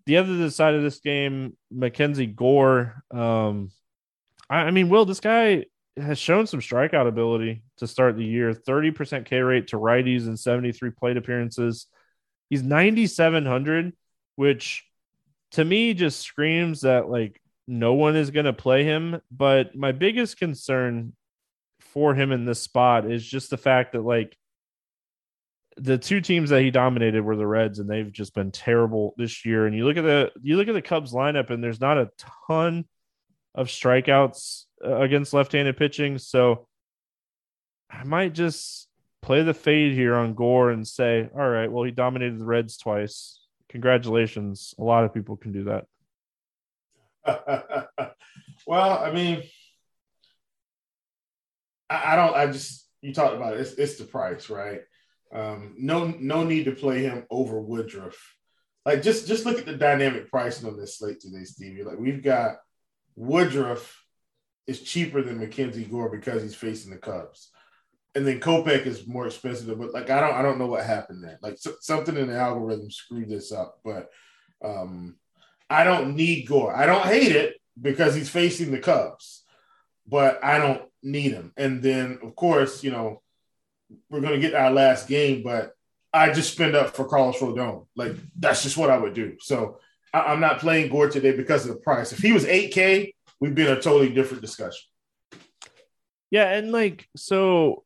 the other side of this game, Mackenzie Gore. Um, I, I mean, Will, this guy has shown some strikeout ability to start the year 30% K rate to righties and 73 plate appearances. He's 9,700, which to me just screams that like no one is going to play him. But my biggest concern for him in this spot is just the fact that like the two teams that he dominated were the Reds, and they've just been terrible this year. And you look at the you look at the Cubs lineup, and there's not a ton of strikeouts uh, against left-handed pitching. So I might just play the fade here on Gore and say, all right, well, he dominated the Reds twice. Congratulations. A lot of people can do that. well, I mean, I, I don't. I just you talked about it. It's, it's the price, right? Um, no, no need to play him over Woodruff. Like just just look at the dynamic pricing on this slate today, Stevie. Like we've got Woodruff is cheaper than Mackenzie Gore because he's facing the Cubs, and then Kopech is more expensive. But like I don't I don't know what happened there. Like so, something in the algorithm screwed this up. But um, I don't need Gore. I don't hate it because he's facing the Cubs, but I don't need him. And then of course you know we're going to get our last game, but I just spend up for Carlos Rodon. Like that's just what I would do. So I, am not playing Gore today because of the price. If he was 8K, we'd be in a totally different discussion. Yeah, and like so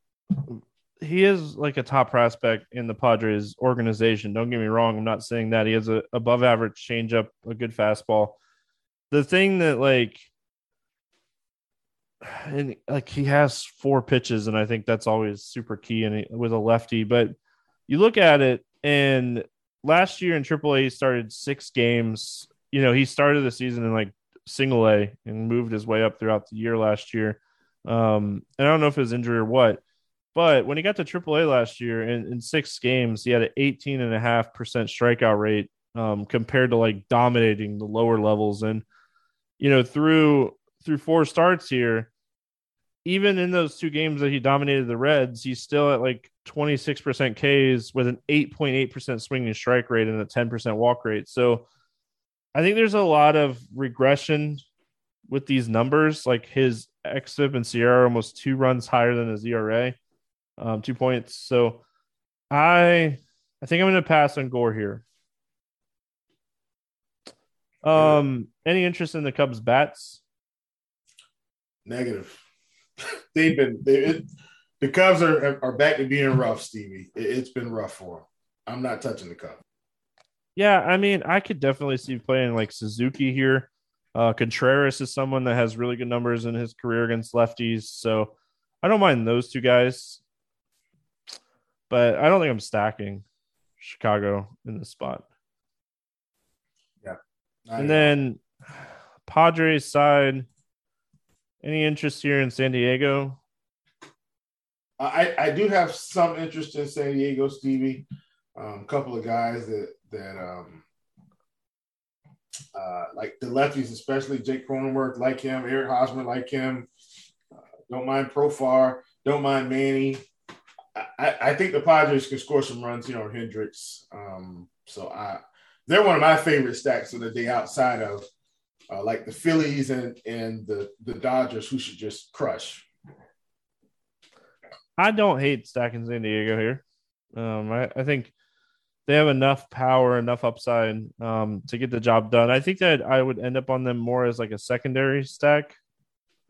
he is like a top prospect in the Padres organization. Don't get me wrong. I'm not saying that he has a above average changeup, a good fastball. The thing that like and like he has four pitches, and I think that's always super key and with a lefty. But you look at it, and last year in AAA, he started six games. You know, he started the season in like single A and moved his way up throughout the year last year. Um, and I don't know if it was injury or what, but when he got to AAA last year in, in six games, he had an 18 and a half percent strikeout rate um, compared to like dominating the lower levels. And, you know, through through four starts here, even in those two games that he dominated the Reds, he's still at like 26% Ks with an 8.8% swinging strike rate and a 10% walk rate. So I think there's a lot of regression with these numbers. Like his xFIP and SIERA almost two runs higher than his ERA, um, two points. So I I think I'm going to pass on Gore here. Um, any interest in the Cubs bats? Negative. They've been they, it, the Cubs are are back to being rough, Stevie. It, has been rough for them. I'm not touching the Cubs. Yeah, I mean, I could definitely see playing like Suzuki here. Uh, Contreras is someone that has really good numbers in his career against lefties, so I don't mind those two guys. But I don't think I'm stacking Chicago in this spot. Yeah, and then Padres side. Any interest here in San Diego? I, I do have some interest in San Diego, Stevie. A um, couple of guys that that um, uh, like the lefties, especially Jake Cronenworth, like him, Eric Hosmer, like him. Uh, don't mind Profar, don't mind Manny. I, I, think the Padres can score some runs here on Hendricks. Um, so I, they're one of my favorite stacks of the day outside of uh, like the Phillies and and the the Dodgers, who should just crush. I don't hate stacking San Diego here. Um, I, I think they have enough power, enough upside um, to get the job done. I think that I would end up on them more as like a secondary stack.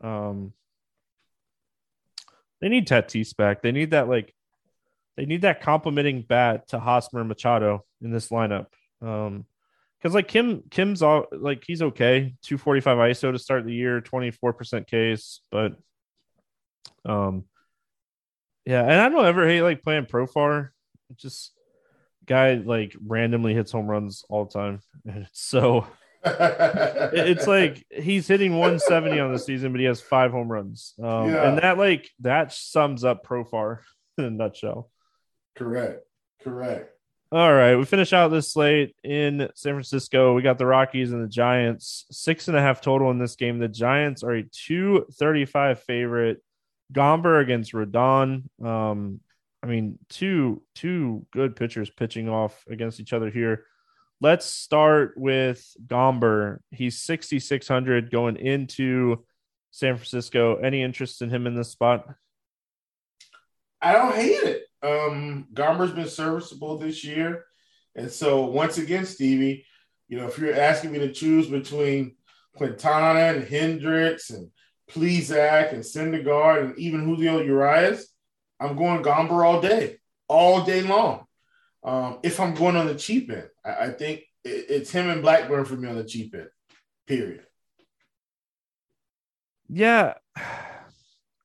Um, they need Tatis back. They need that like they need that complementing bat to Hosmer Machado in this lineup. Um, because like Kim Kim's all like he's okay. 245 ISO to start the year, 24% case, but um yeah, and I don't ever hate like playing Profar. Just guy like randomly hits home runs all the time. And so it's like he's hitting 170 on the season, but he has five home runs. Um, yeah. and that like that sums up Profar in a nutshell. Correct. Correct. All right, we finish out this slate in San Francisco. We got the Rockies and the Giants. Six and a half total in this game. The Giants are a two thirty-five favorite. Gomber against Rodon. Um, I mean, two two good pitchers pitching off against each other here. Let's start with Gomber. He's sixty six hundred going into San Francisco. Any interest in him in this spot? I don't hate it. Um, Gomber's been serviceable this year. And so once again, Stevie, you know, if you're asking me to choose between Quintana and Hendricks and Plesac and Syndergaard and even Julio Urias, I'm going Gomber all day, all day long. Um, if I'm going on the cheap end, I, I think it, it's him and Blackburn for me on the cheap end, period. Yeah.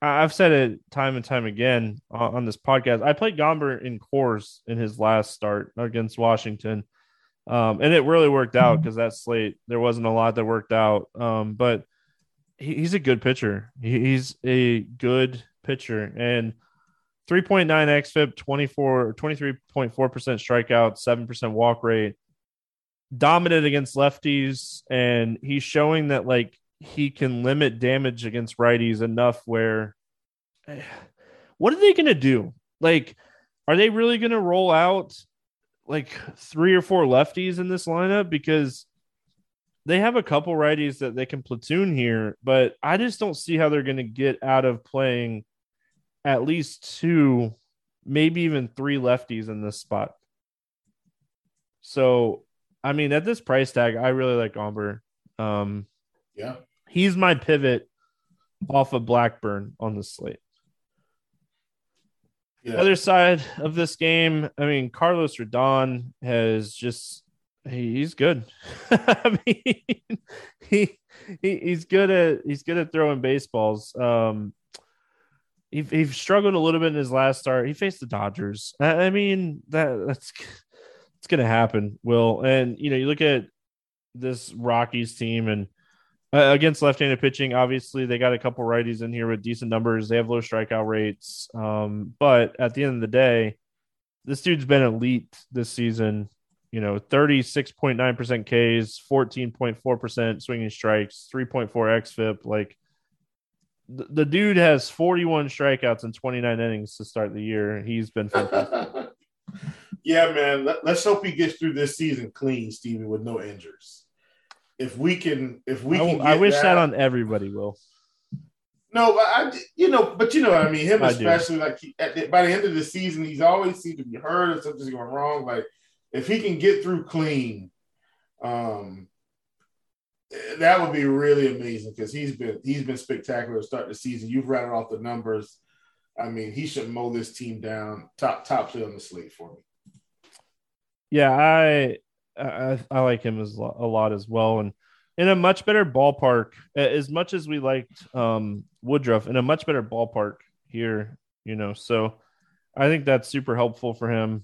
I've said it time and time again on this podcast. I played Gomber in Coors in his last start against Washington. Um, and it really worked out because that slate, there wasn't a lot that worked out. Um, but he, he's a good pitcher. He, he's a good pitcher. And 3.9 XFIP, 24, 23.4% strikeout, 7% walk rate, dominant against lefties. And he's showing that, like, he can limit damage against righties enough where what are they going to do? Like, are they really going to roll out like three or four lefties in this lineup? Because they have a couple righties that they can platoon here, but I just don't see how they're going to get out of playing at least two, maybe even three lefties in this spot. So, I mean, at this price tag, I really like Gomber. Um, yeah. He's my pivot off of Blackburn on the slate. Yeah. Other side of this game, I mean, Carlos Rodon has just he's good. I mean, he, he he's good at he's good at throwing baseballs. Um, he he struggled a little bit in his last start. He faced the Dodgers. I, I mean that that's it's gonna happen. Will and you know you look at this Rockies team and uh, against left-handed pitching, obviously they got a couple righties in here with decent numbers. They have low strikeout rates, um, but at the end of the day, this dude's been elite this season. You know, thirty-six point nine percent Ks, fourteen point four percent swinging strikes, three point four xFIP. Like, the, dude has 41 strikeouts and 29 innings to start the year. He's been fantastic. yeah, man. Let, us hope he gets through this season clean, Stevie, with no injuries. If we can, if we can, I, I wish that, that, on everybody. Will. No, but I, you know, but you know what I mean. Him especially, like he, the, by the end of the season, he's always seemed to be hurt or something's going wrong. Like if he can get through clean, um, that would be really amazing because he's been he's been spectacular to start the season. You've rattled off the numbers. I mean, he should mow this team down top top on the slate for me. Yeah, I I, I like him as a lot as well, and in a much better ballpark. As much as we liked um, Woodruff, in a much better ballpark here, you know. So I think that's super helpful for him.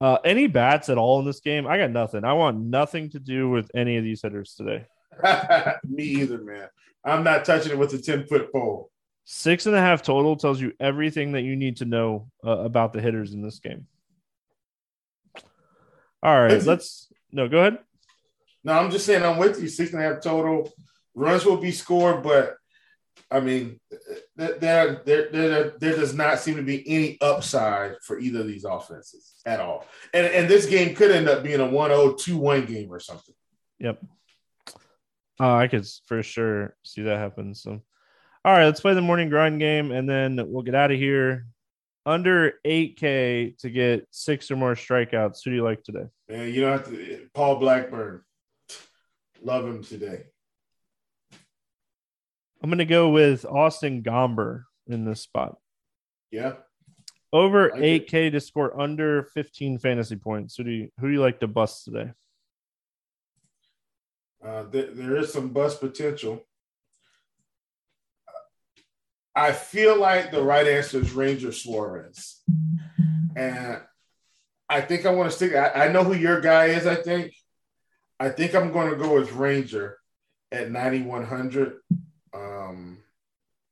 Uh, any bats at all in this game? I got nothing. I want nothing to do with any of these hitters today. Me either, man. I'm not touching it with a 10 foot pole. Six and a half total tells you everything that you need to know uh, about the hitters in this game. All right, let's no, go ahead. No, I'm just saying I'm with you. Six and a half total. Runs will be scored, but I mean, there, there, there, there does not seem to be any upside for either of these offenses at all. And, and this game could end up being a 1 0 2 1 game or something. Yep. Uh, I could for sure see that happen. So, all right, let's play the morning grind game and then we'll get out of here. Under 8K to get six or more strikeouts. Who do you like today? Man, you don't have to. Paul Blackburn. Love him today. I'm going to go with Austin Gomber in this spot. Yeah. Over like 8K it. to score under 15 fantasy points. Who do you who do you like to bust today? Uh, th- there is some bust potential. I feel like the right answer is Ranger Suarez. And I think I want to stick. I, I know who your guy is, I think. I think I'm going to go with Ranger at 9,100. Um,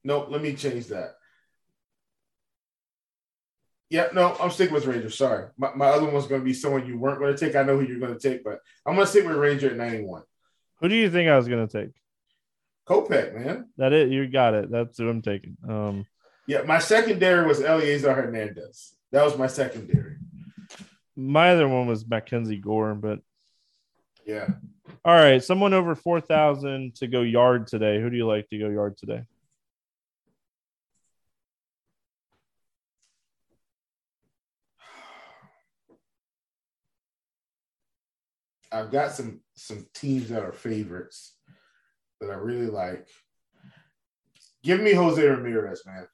no, let me change that. Yeah, no, I'm sticking with Ranger. Sorry. My, my other one's going to be someone you weren't going to take. I know who you're going to take, but I'm going to stick with Ranger at 91. Who do you think I was going to take? Kopech, man. That it. You got it. That's who I'm taking. Um, yeah, my secondary was Elieser Hernandez. That was my secondary. My other one was Mackenzie Gore, but yeah. All right, someone over four thousand to go yard today. Who do you like to go yard today? I've got some some teams that are favorites that I really like. Give me Jose Ramirez, man.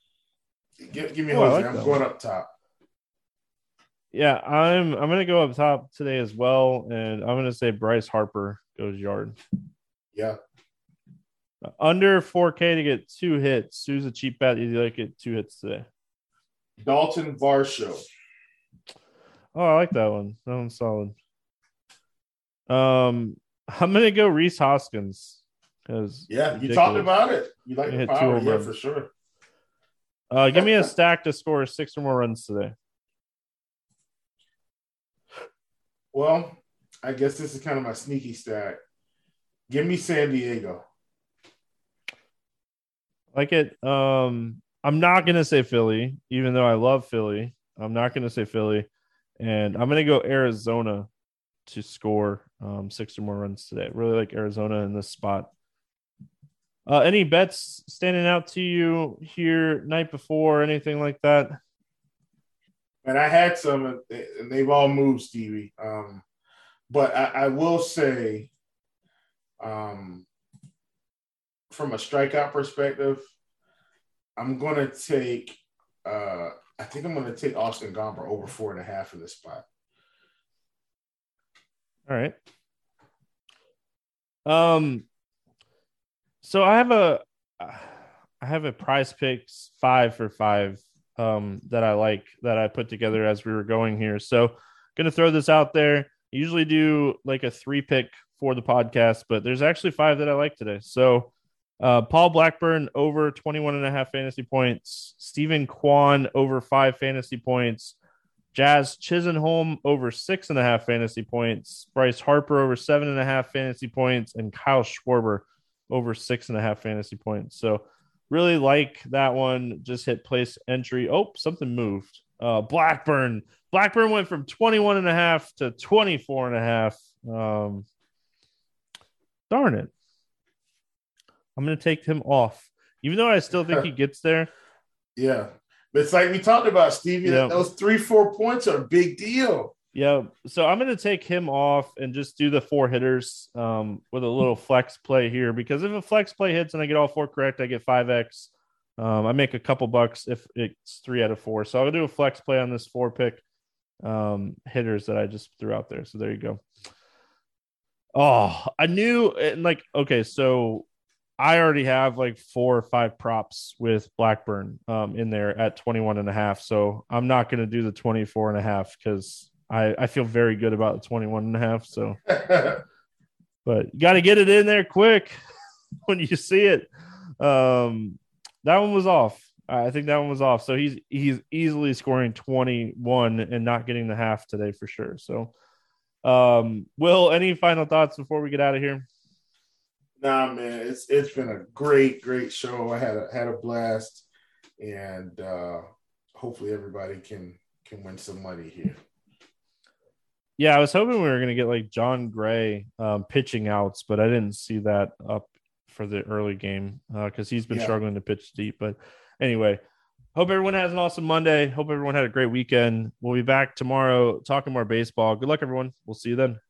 Give, give me oh, Jose. Like I'm going up top. Yeah, I'm I'm gonna go up top today as well, and I'm gonna say Bryce Harper goes yard. Yeah. Under 4K to get two hits. Who's a cheap bet? You like it two hits today? Dalton Varsho. Oh, I like that one. That one's solid. Um, I'm gonna go Rhys Hoskins because yeah, you talked about it. You like the power, yeah, for sure. Uh, give me a stack to score six or more runs today. Well, I guess this is kind of my sneaky stack. Give me San Diego. Like it. Um, I'm not gonna say Philly, even though I love Philly. I'm not gonna say Philly, and I'm gonna go Arizona to score um, six or more runs today. Really like Arizona in this spot. Uh, any bets standing out to you here night before, anything like that? And I had some, and they've all moved, Stevie. Um, but I, I will say, um, from a strikeout perspective, I'm going to take. Uh, I think I'm going to take Austin Gomber over four and a half in this spot. All right. Um. So I have a, I have a PrizePicks five for five. Um, that I like that I put together as we were going here. So, gonna throw this out there usually do like a three pick for the podcast, but there's actually five that I like today. So uh, Paul Blackburn over 21 and a half fantasy points, Steven Kwan over five fantasy points, Jazz Chisholm over six and a half fantasy points, Bryce Harper over seven and a half fantasy points, and Kyle Schwarber over six and a half fantasy points. So really like that one. Just hit place entry. Oh, something moved. Uh, Blackburn. Blackburn went from 21 and a half to 24 and a half. Um, darn it. I'm going to take him off, even though I still think he gets there. Yeah. But it's like we talked about, Stevie. Yeah. Those three, four points are a big deal. Yeah. So I'm going to take him off and just do the four hitters um, with a little flex play here because if a flex play hits and I get all four correct, I get 5X. Um, I make a couple bucks if it's three out of four. So I'll do a flex play on this four pick um, hitters that I just threw out there. So there you go. Oh, I knew, and like, okay, so I already have like four or five props with Blackburn um, in there at 21 and a half. So I'm not going to do the 24 and a half because I, I feel very good about the 21 and a half. So, but you got to get it in there quick when you see it. Um, that one was off. I think that one was off. So he's he's easily scoring 21 and not getting the half today for sure. So, um, Will, any final thoughts before we get out of here? Nah, man, it's it's been a great, great show. I had a had a blast, and uh, hopefully everybody can can win some money here. Yeah, I was hoping we were going to get like Jon Gray um, pitching outs, but I didn't see that up for the early game because uh, he's been Yeah. struggling to pitch deep. But anyway, hope everyone has an awesome Monday. Hope everyone had a great weekend. We'll be back tomorrow talking more baseball. Good luck, everyone. We'll see you then.